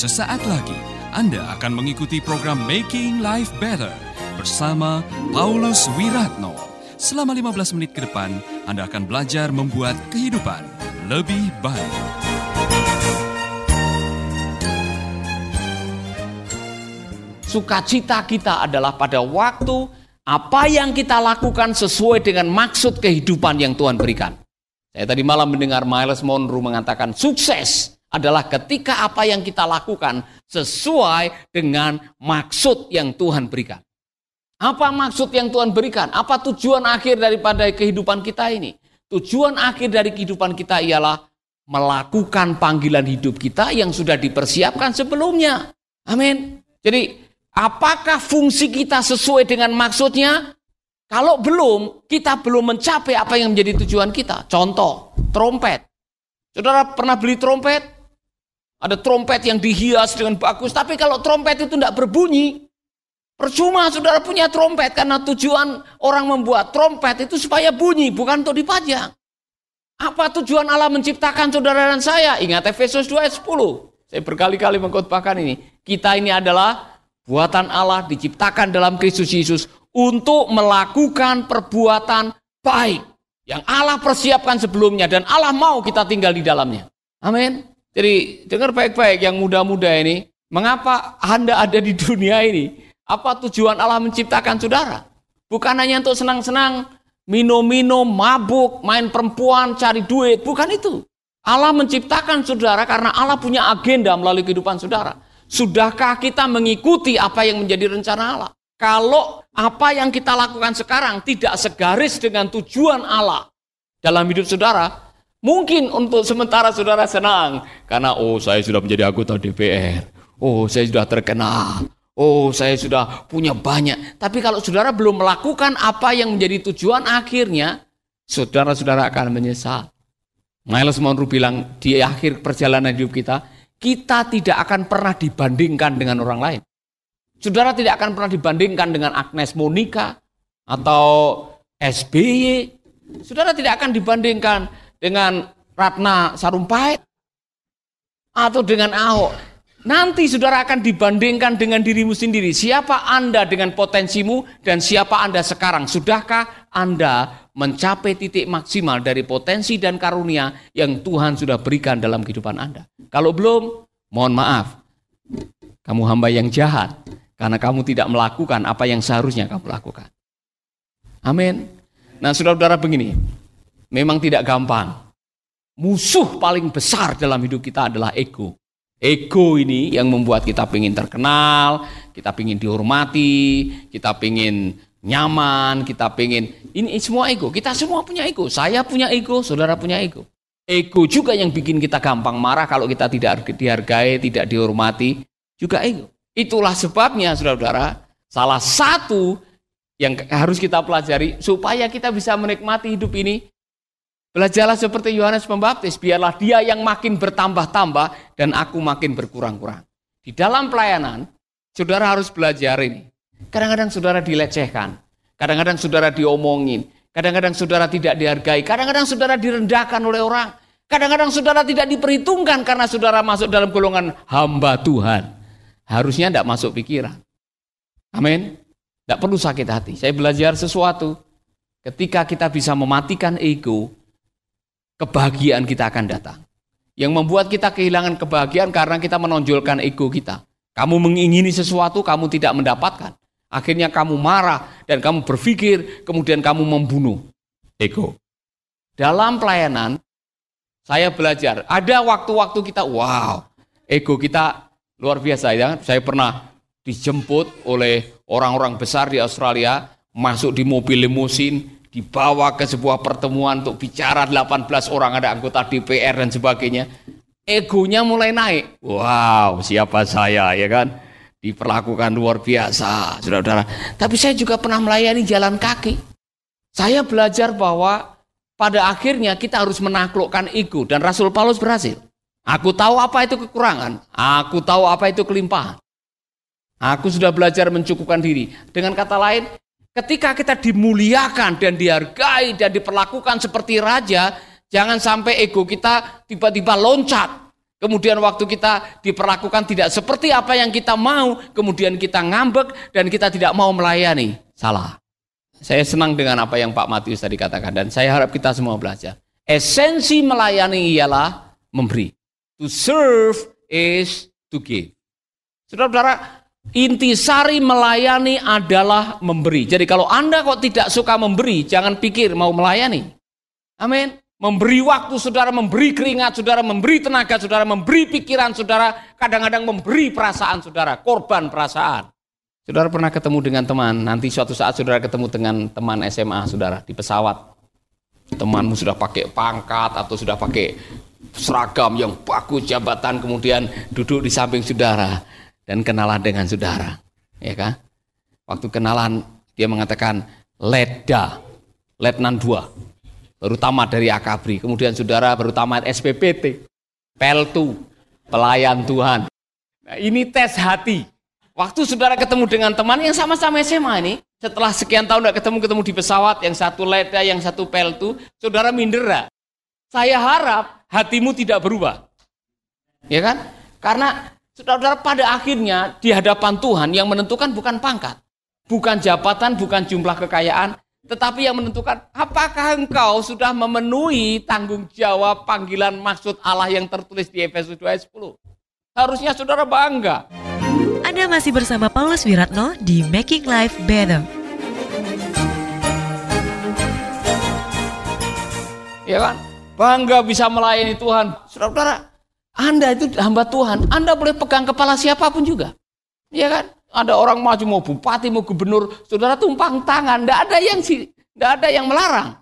Sesaat lagi Anda akan mengikuti program Making Life Better bersama Paulus Wiratno. Selama 15 menit ke depan, Anda akan belajar membuat kehidupan lebih baik. Sukacita kita adalah pada waktu apa yang kita lakukan sesuai dengan maksud kehidupan yang Tuhan berikan. Saya tadi malam mendengar Miles Monroe mengatakan sukses adalah ketika apa yang kita lakukan sesuai dengan maksud yang Tuhan berikan. Apa maksud yang Tuhan berikan? Apa tujuan akhir daripada kehidupan kita ini? Tujuan akhir dari kehidupan kita ialah melakukan panggilan hidup kita yang sudah dipersiapkan sebelumnya. Amin. Jadi, apakah fungsi kita sesuai dengan maksudnya? Kalau belum, kita belum mencapai apa yang menjadi tujuan kita. Contoh, trompet. Saudara pernah beli trompet? Ada trompet yang dihias dengan bagus, tapi kalau trompet itu tidak berbunyi, percuma saudara punya trompet karena tujuan orang membuat trompet itu supaya bunyi, bukan untuk dipajang. Apa tujuan Allah menciptakan saudara dan saya? Ingat Efesus 2 ayat 10. Saya berkali-kali mengkhotbahkan ini. Kita ini adalah buatan Allah diciptakan dalam Kristus Yesus untuk melakukan perbuatan baik yang Allah persiapkan sebelumnya dan Allah mau kita tinggal di dalamnya. Amin. Jadi dengar baik-baik yang muda-muda ini, mengapa Anda ada di dunia ini? Apa tujuan Allah menciptakan saudara? Bukan hanya untuk senang-senang, minum-minum, mabuk, main perempuan, cari duit, bukan itu. Allah menciptakan saudara karena Allah punya agenda melalui kehidupan saudara. Sudahkah kita mengikuti apa yang menjadi rencana Allah? Kalau apa yang kita lakukan sekarang tidak segaris dengan tujuan Allah dalam hidup saudara, mungkin untuk sementara saudara senang karena oh saya sudah menjadi anggota DPR, oh saya sudah terkenal, oh saya sudah punya banyak. Tapi kalau saudara belum melakukan apa yang menjadi tujuan akhirnya, saudara-saudara akan menyesal. Miles Monroe bilang di akhir perjalanan hidup kita, kita tidak akan pernah dibandingkan dengan orang lain. Saudara tidak akan pernah dibandingkan dengan Agnes Monica atau SBY. Saudara tidak akan dibandingkan dengan Ratna Sarumpait atau dengan Ahok. Nanti saudara akan dibandingkan dengan dirimu sendiri. Siapa Anda dengan potensimu dan siapa Anda sekarang? Sudahkah Anda mencapai titik maksimal dari potensi dan karunia yang Tuhan sudah berikan dalam kehidupan Anda? Kalau belum, mohon maaf. Kamu hamba yang jahat karena kamu tidak melakukan apa yang seharusnya kamu lakukan. Amin. Nah, saudara-saudara begini, memang tidak gampang. Musuh paling besar dalam hidup kita adalah ego. Ego ini yang membuat kita ingin terkenal, kita ingin dihormati, kita ingin nyaman, kita ingin ini semua ego. Kita semua punya ego. Saya punya ego, saudara punya ego. Ego juga yang bikin kita gampang marah kalau kita tidak dihargai, tidak dihormati, juga ego. Itulah sebabnya saudara-saudara, salah satu yang harus kita pelajari supaya kita bisa menikmati hidup ini. Belajarlah seperti Yohanes Pembaptis, biarlah dia yang makin bertambah-tambah dan aku makin berkurang-kurang. Di dalam pelayanan, saudara harus belajar ini. Kadang-kadang saudara dilecehkan, kadang-kadang saudara diomongin, kadang-kadang saudara tidak dihargai, kadang-kadang saudara direndahkan oleh orang, kadang-kadang saudara tidak diperhitungkan karena saudara masuk dalam golongan hamba Tuhan. Harusnya tidak masuk pikiran. Amin. Tidak perlu sakit hati. Saya belajar sesuatu. Ketika kita bisa mematikan ego, kebahagiaan kita akan datang. Yang membuat kita kehilangan kebahagiaan karena kita menonjolkan ego kita. Kamu mengingini sesuatu, kamu tidak mendapatkan. Akhirnya kamu marah dan kamu berpikir, kemudian kamu membunuh ego. Dalam pelayanan, saya belajar, ada waktu-waktu kita, wow, ego kita Luar biasa ya. Saya pernah dijemput oleh orang-orang besar di Australia, masuk di mobil limusin, dibawa ke sebuah pertemuan untuk bicara 18 orang ada anggota DPR dan sebagainya. Egonya mulai naik. Wow, siapa saya ya kan? Diperlakukan luar biasa, saudara-saudara. Tapi saya juga pernah melayani jalan kaki. Saya belajar bahwa pada akhirnya kita harus menaklukkan ego dan Rasul Paulus berhasil. Aku tahu apa itu kekurangan. Aku tahu apa itu kelimpahan. Aku sudah belajar mencukupkan diri. Dengan kata lain, ketika kita dimuliakan dan dihargai dan diperlakukan seperti raja, jangan sampai ego kita tiba-tiba loncat. Kemudian waktu kita diperlakukan tidak seperti apa yang kita mau, kemudian kita ngambek dan kita tidak mau melayani. Salah. Saya senang dengan apa yang Pak Matius tadi katakan dan saya harap kita semua belajar. Esensi melayani ialah memberi. To serve is to give. Saudara-saudara, intisari melayani adalah memberi. Jadi kalau Anda kok tidak suka memberi, jangan pikir mau melayani. Amin. Memberi waktu saudara, memberi keringat saudara, memberi tenaga saudara, memberi pikiran saudara, kadang-kadang memberi perasaan saudara, korban perasaan. Saudara pernah ketemu dengan teman, nanti suatu saat saudara ketemu dengan teman SMA saudara di pesawat. Temanmu sudah pakai pangkat atau sudah pakai seragam yang bagus jabatan kemudian duduk di samping saudara dan kenalan dengan saudara. Ya kan? Waktu kenalan dia mengatakan Leda, Letnan 2 baru tamat dari Akabri, kemudian saudara baru tamat SPPT, Peltu, pelayan Tuhan. Nah, ini tes hati. Waktu saudara ketemu dengan teman yang sama-sama SMA ini, setelah sekian tahun tidak ketemu-ketemu di pesawat, yang satu leda, yang satu peltu, saudara mindera. Saya harap hatimu tidak berubah. Ya kan? Karena saudara-saudara pada akhirnya di hadapan Tuhan yang menentukan bukan pangkat, bukan jabatan, bukan jumlah kekayaan, tetapi yang menentukan apakah engkau sudah memenuhi tanggung jawab panggilan maksud Allah yang tertulis di Efesus 2 ayat 10. Harusnya saudara bangga. Anda masih bersama Paulus Wiratno di Making Life Better. Ya kan? Bangga bisa melayani Tuhan. Saudara-saudara, Anda itu hamba Tuhan. Anda boleh pegang kepala siapa pun juga. Ya kan? Ada orang maju mau bupati, mau gubernur, saudara tumpang tangan, tidak ada yang tidak ada yang melarang.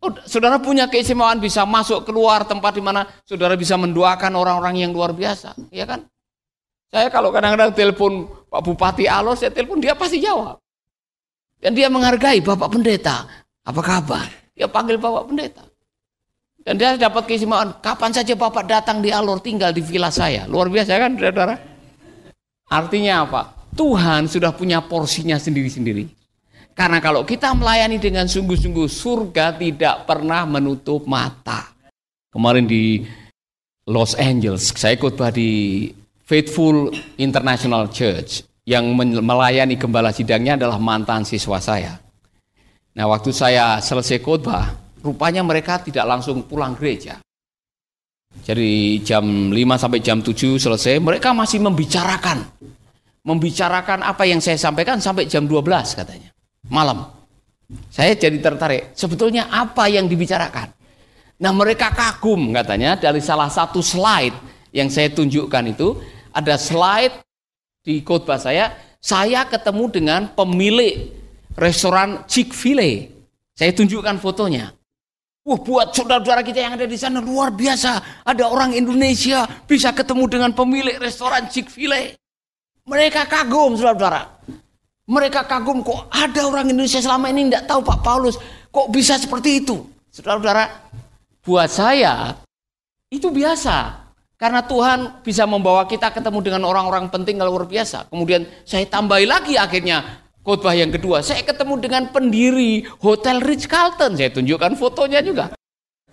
Oh, saudara punya keistimewaan bisa masuk keluar tempat di mana saudara bisa mendoakan orang-orang yang luar biasa, ya kan? Saya kalau kadang-kadang telepon Pak Bupati Alo, saya telepon dia pasti jawab. Dan dia menghargai Bapak Pendeta. Apa kabar? Dia panggil Bapak Pendeta. Dan dia dapat keistimewaan, kapan saja Bapak datang di Alor tinggal di villa saya. Luar biasa kan, saudara? Artinya apa? Tuhan sudah punya porsinya sendiri-sendiri. Karena kalau kita melayani dengan sungguh-sungguh, surga tidak pernah menutup mata. Kemarin di Los Angeles, saya khotbah di Faithful International Church yang melayani gembala sidangnya adalah mantan siswa saya. Nah, waktu saya selesai khotbah, rupanya mereka tidak langsung pulang gereja. Jadi jam 5 sampai jam 7 selesai, mereka masih membicarakan membicarakan apa yang saya sampaikan sampai jam 12 katanya. Malam. Saya jadi tertarik. Sebetulnya apa yang dibicarakan? Nah mereka kagum katanya dari salah satu slide yang saya tunjukkan itu. Ada slide di khotbah saya. Saya ketemu dengan pemilik restoran Chick-fil-A. Saya tunjukkan fotonya. Wah buat saudara-saudara kita yang ada di sana luar biasa. Ada orang Indonesia bisa ketemu dengan pemilik restoran Chick-fil-A. Mereka kagum, saudara-saudara. Mereka kagum kok ada orang Indonesia selama ini tidak tahu Pak Paulus. Kok bisa seperti itu? Saudara-saudara, buat saya itu biasa. Karena Tuhan bisa membawa kita ketemu dengan orang-orang penting luar biasa. Kemudian saya tambahi lagi akhirnya khotbah yang kedua. Saya ketemu dengan pendiri Hotel Ritz Carlton. Saya tunjukkan fotonya juga.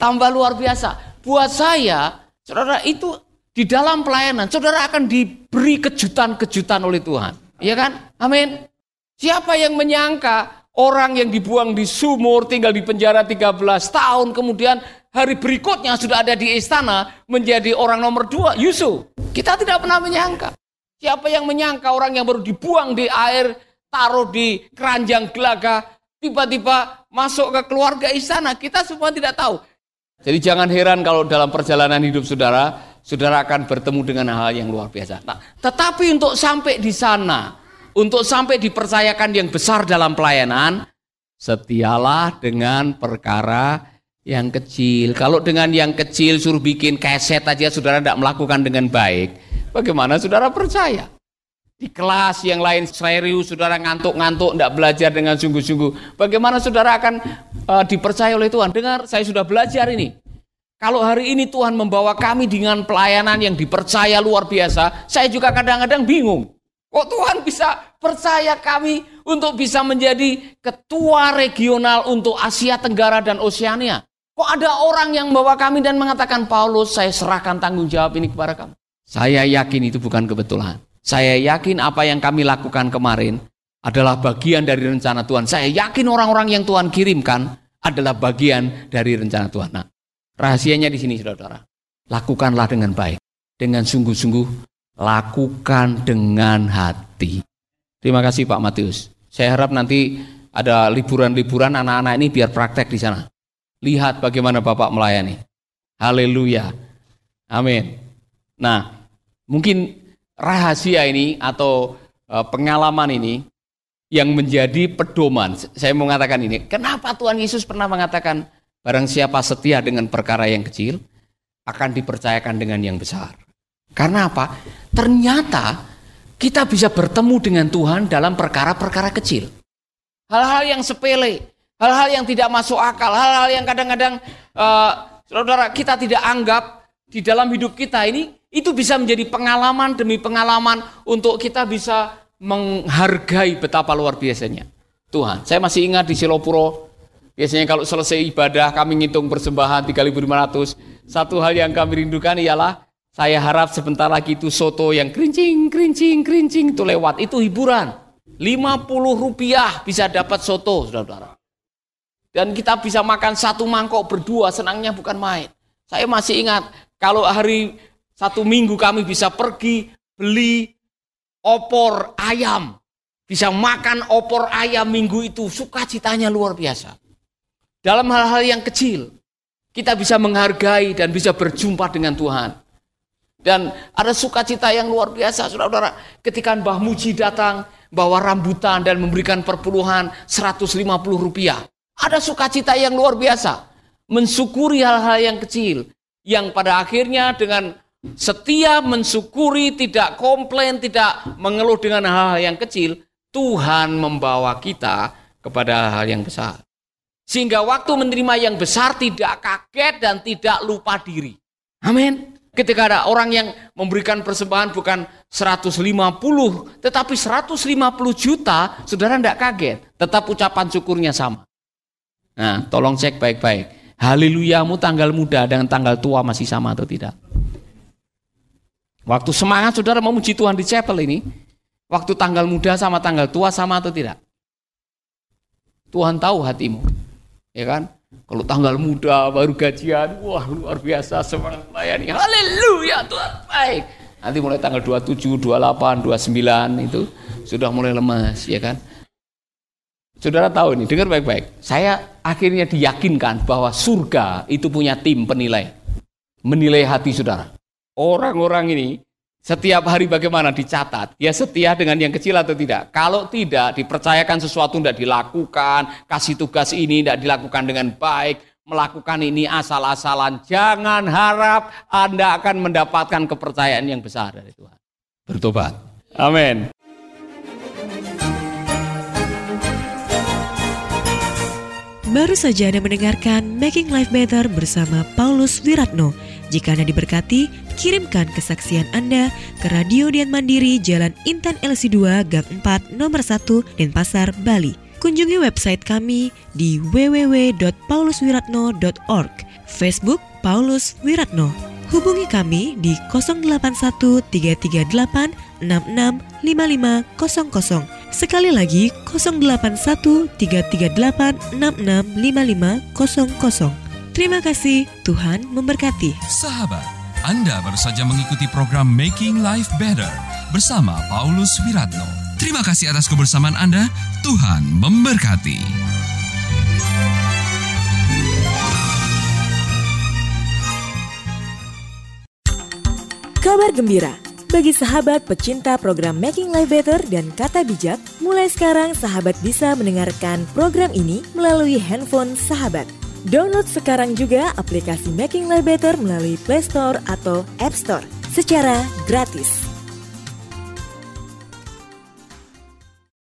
Tambah luar biasa. Buat saya, saudara itu di dalam pelayanan, saudara akan diberi kejutan-kejutan oleh Tuhan. Iya kan? Amin. Siapa yang menyangka orang yang dibuang di sumur, tinggal di penjara 13 tahun, kemudian hari berikutnya sudah ada di istana menjadi orang nomor dua, Yusuf. Kita tidak pernah menyangka. Siapa yang menyangka orang yang baru dibuang di air, taruh di keranjang gelaga, tiba-tiba masuk ke keluarga istana. Kita semua tidak tahu. Jadi jangan heran kalau dalam perjalanan hidup saudara, saudara akan bertemu dengan hal yang luar biasa. Nah, tetapi untuk sampai di sana, untuk sampai dipercayakan yang besar dalam pelayanan, setialah dengan perkara yang kecil. Kalau dengan yang kecil suruh bikin keset aja saudara tidak melakukan dengan baik, bagaimana saudara percaya? Di kelas yang lain serius, saudara ngantuk-ngantuk, tidak belajar dengan sungguh-sungguh. Bagaimana saudara akan uh, dipercaya oleh Tuhan? Dengar, saya sudah belajar ini. Kalau hari ini Tuhan membawa kami dengan pelayanan yang dipercaya luar biasa, saya juga kadang-kadang bingung. Kok Tuhan bisa percaya kami untuk bisa menjadi ketua regional untuk Asia Tenggara dan Oseania? Kok ada orang yang bawa kami dan mengatakan, Paulus saya serahkan tanggung jawab ini kepada kamu. Saya yakin itu bukan kebetulan. Saya yakin apa yang kami lakukan kemarin adalah bagian dari rencana Tuhan. Saya yakin orang-orang yang Tuhan kirimkan adalah bagian dari rencana Tuhan. Nah, rahasianya di sini saudara. Lakukanlah dengan baik. Dengan sungguh-sungguh. Lakukan dengan hati. Terima kasih Pak Matius. Saya harap nanti ada liburan-liburan anak-anak ini biar praktek di sana. Lihat bagaimana Bapak melayani. Haleluya. Amin. Nah, mungkin rahasia ini atau e, pengalaman ini yang menjadi pedoman. Saya mau mengatakan ini, kenapa Tuhan Yesus pernah mengatakan barang siapa setia dengan perkara yang kecil akan dipercayakan dengan yang besar. Karena apa? Ternyata kita bisa bertemu dengan Tuhan dalam perkara-perkara kecil. Hal-hal yang sepele, hal-hal yang tidak masuk akal, hal-hal yang kadang-kadang uh, saudara kita tidak anggap di dalam hidup kita ini itu bisa menjadi pengalaman demi pengalaman untuk kita bisa menghargai betapa luar biasanya Tuhan. Saya masih ingat di Silopuro biasanya kalau selesai ibadah kami ngitung persembahan 3.500. Satu hal yang kami rindukan ialah saya harap sebentar lagi itu soto yang kerincing, kerincing, kerincing itu lewat. Itu hiburan. 50 rupiah bisa dapat soto, saudara. Dan kita bisa makan satu mangkok berdua, senangnya bukan main. Saya masih ingat, kalau hari satu minggu kami bisa pergi beli opor ayam. Bisa makan opor ayam minggu itu, sukacitanya luar biasa. Dalam hal-hal yang kecil, kita bisa menghargai dan bisa berjumpa dengan Tuhan. Dan ada sukacita yang luar biasa, saudara-saudara. Ketika Mbah Muji datang, bawa rambutan dan memberikan perpuluhan 150 rupiah. Ada sukacita yang luar biasa. Mensyukuri hal-hal yang kecil. Yang pada akhirnya dengan setia mensyukuri, tidak komplain, tidak mengeluh dengan hal-hal yang kecil, Tuhan membawa kita kepada hal yang besar. Sehingga waktu menerima yang besar tidak kaget dan tidak lupa diri. Amin. Ketika ada orang yang memberikan persembahan bukan 150, tetapi 150 juta, saudara tidak kaget. Tetap ucapan syukurnya sama. Nah, tolong cek baik-baik. Haleluyamu tanggal muda dengan tanggal tua masih sama atau tidak? Waktu semangat saudara memuji Tuhan di chapel ini, waktu tanggal muda sama tanggal tua sama atau tidak? Tuhan tahu hatimu, ya kan? Kalau tanggal muda baru gajian, wah luar biasa semangat melayani. Haleluya Tuhan baik. Nanti mulai tanggal 27, 28, 29 itu sudah mulai lemas, ya kan? Saudara tahu ini, dengar baik-baik. Saya akhirnya diyakinkan bahwa surga itu punya tim penilai. Menilai hati saudara. Orang-orang ini setiap hari bagaimana dicatat. Ya setia dengan yang kecil atau tidak. Kalau tidak, dipercayakan sesuatu tidak dilakukan. Kasih tugas ini tidak dilakukan dengan baik. Melakukan ini asal-asalan. Jangan harap Anda akan mendapatkan kepercayaan yang besar dari Tuhan. Bertobat. Amin. Baru saja Anda mendengarkan Making Life Better bersama Paulus Wiratno. Jika Anda diberkati, kirimkan kesaksian Anda ke Radio Dian Mandiri Jalan Intan LC2 Gang 4 Nomor 1 Denpasar, Bali. Kunjungi website kami di www.pauluswiratno.org, Facebook Paulus Wiratno. Hubungi kami di 081 338 665500 Sekali lagi 081 338 665500. Terima kasih, Tuhan memberkati. Sahabat, Anda baru saja mengikuti program Making Life Better bersama Paulus Wiratno. Terima kasih atas kebersamaan Anda. Tuhan memberkati. Kabar gembira bagi sahabat pecinta program Making Life Better dan Kata Bijak, mulai sekarang sahabat bisa mendengarkan program ini melalui handphone sahabat. Download sekarang juga aplikasi Making Life Better melalui Play Store atau App Store secara gratis.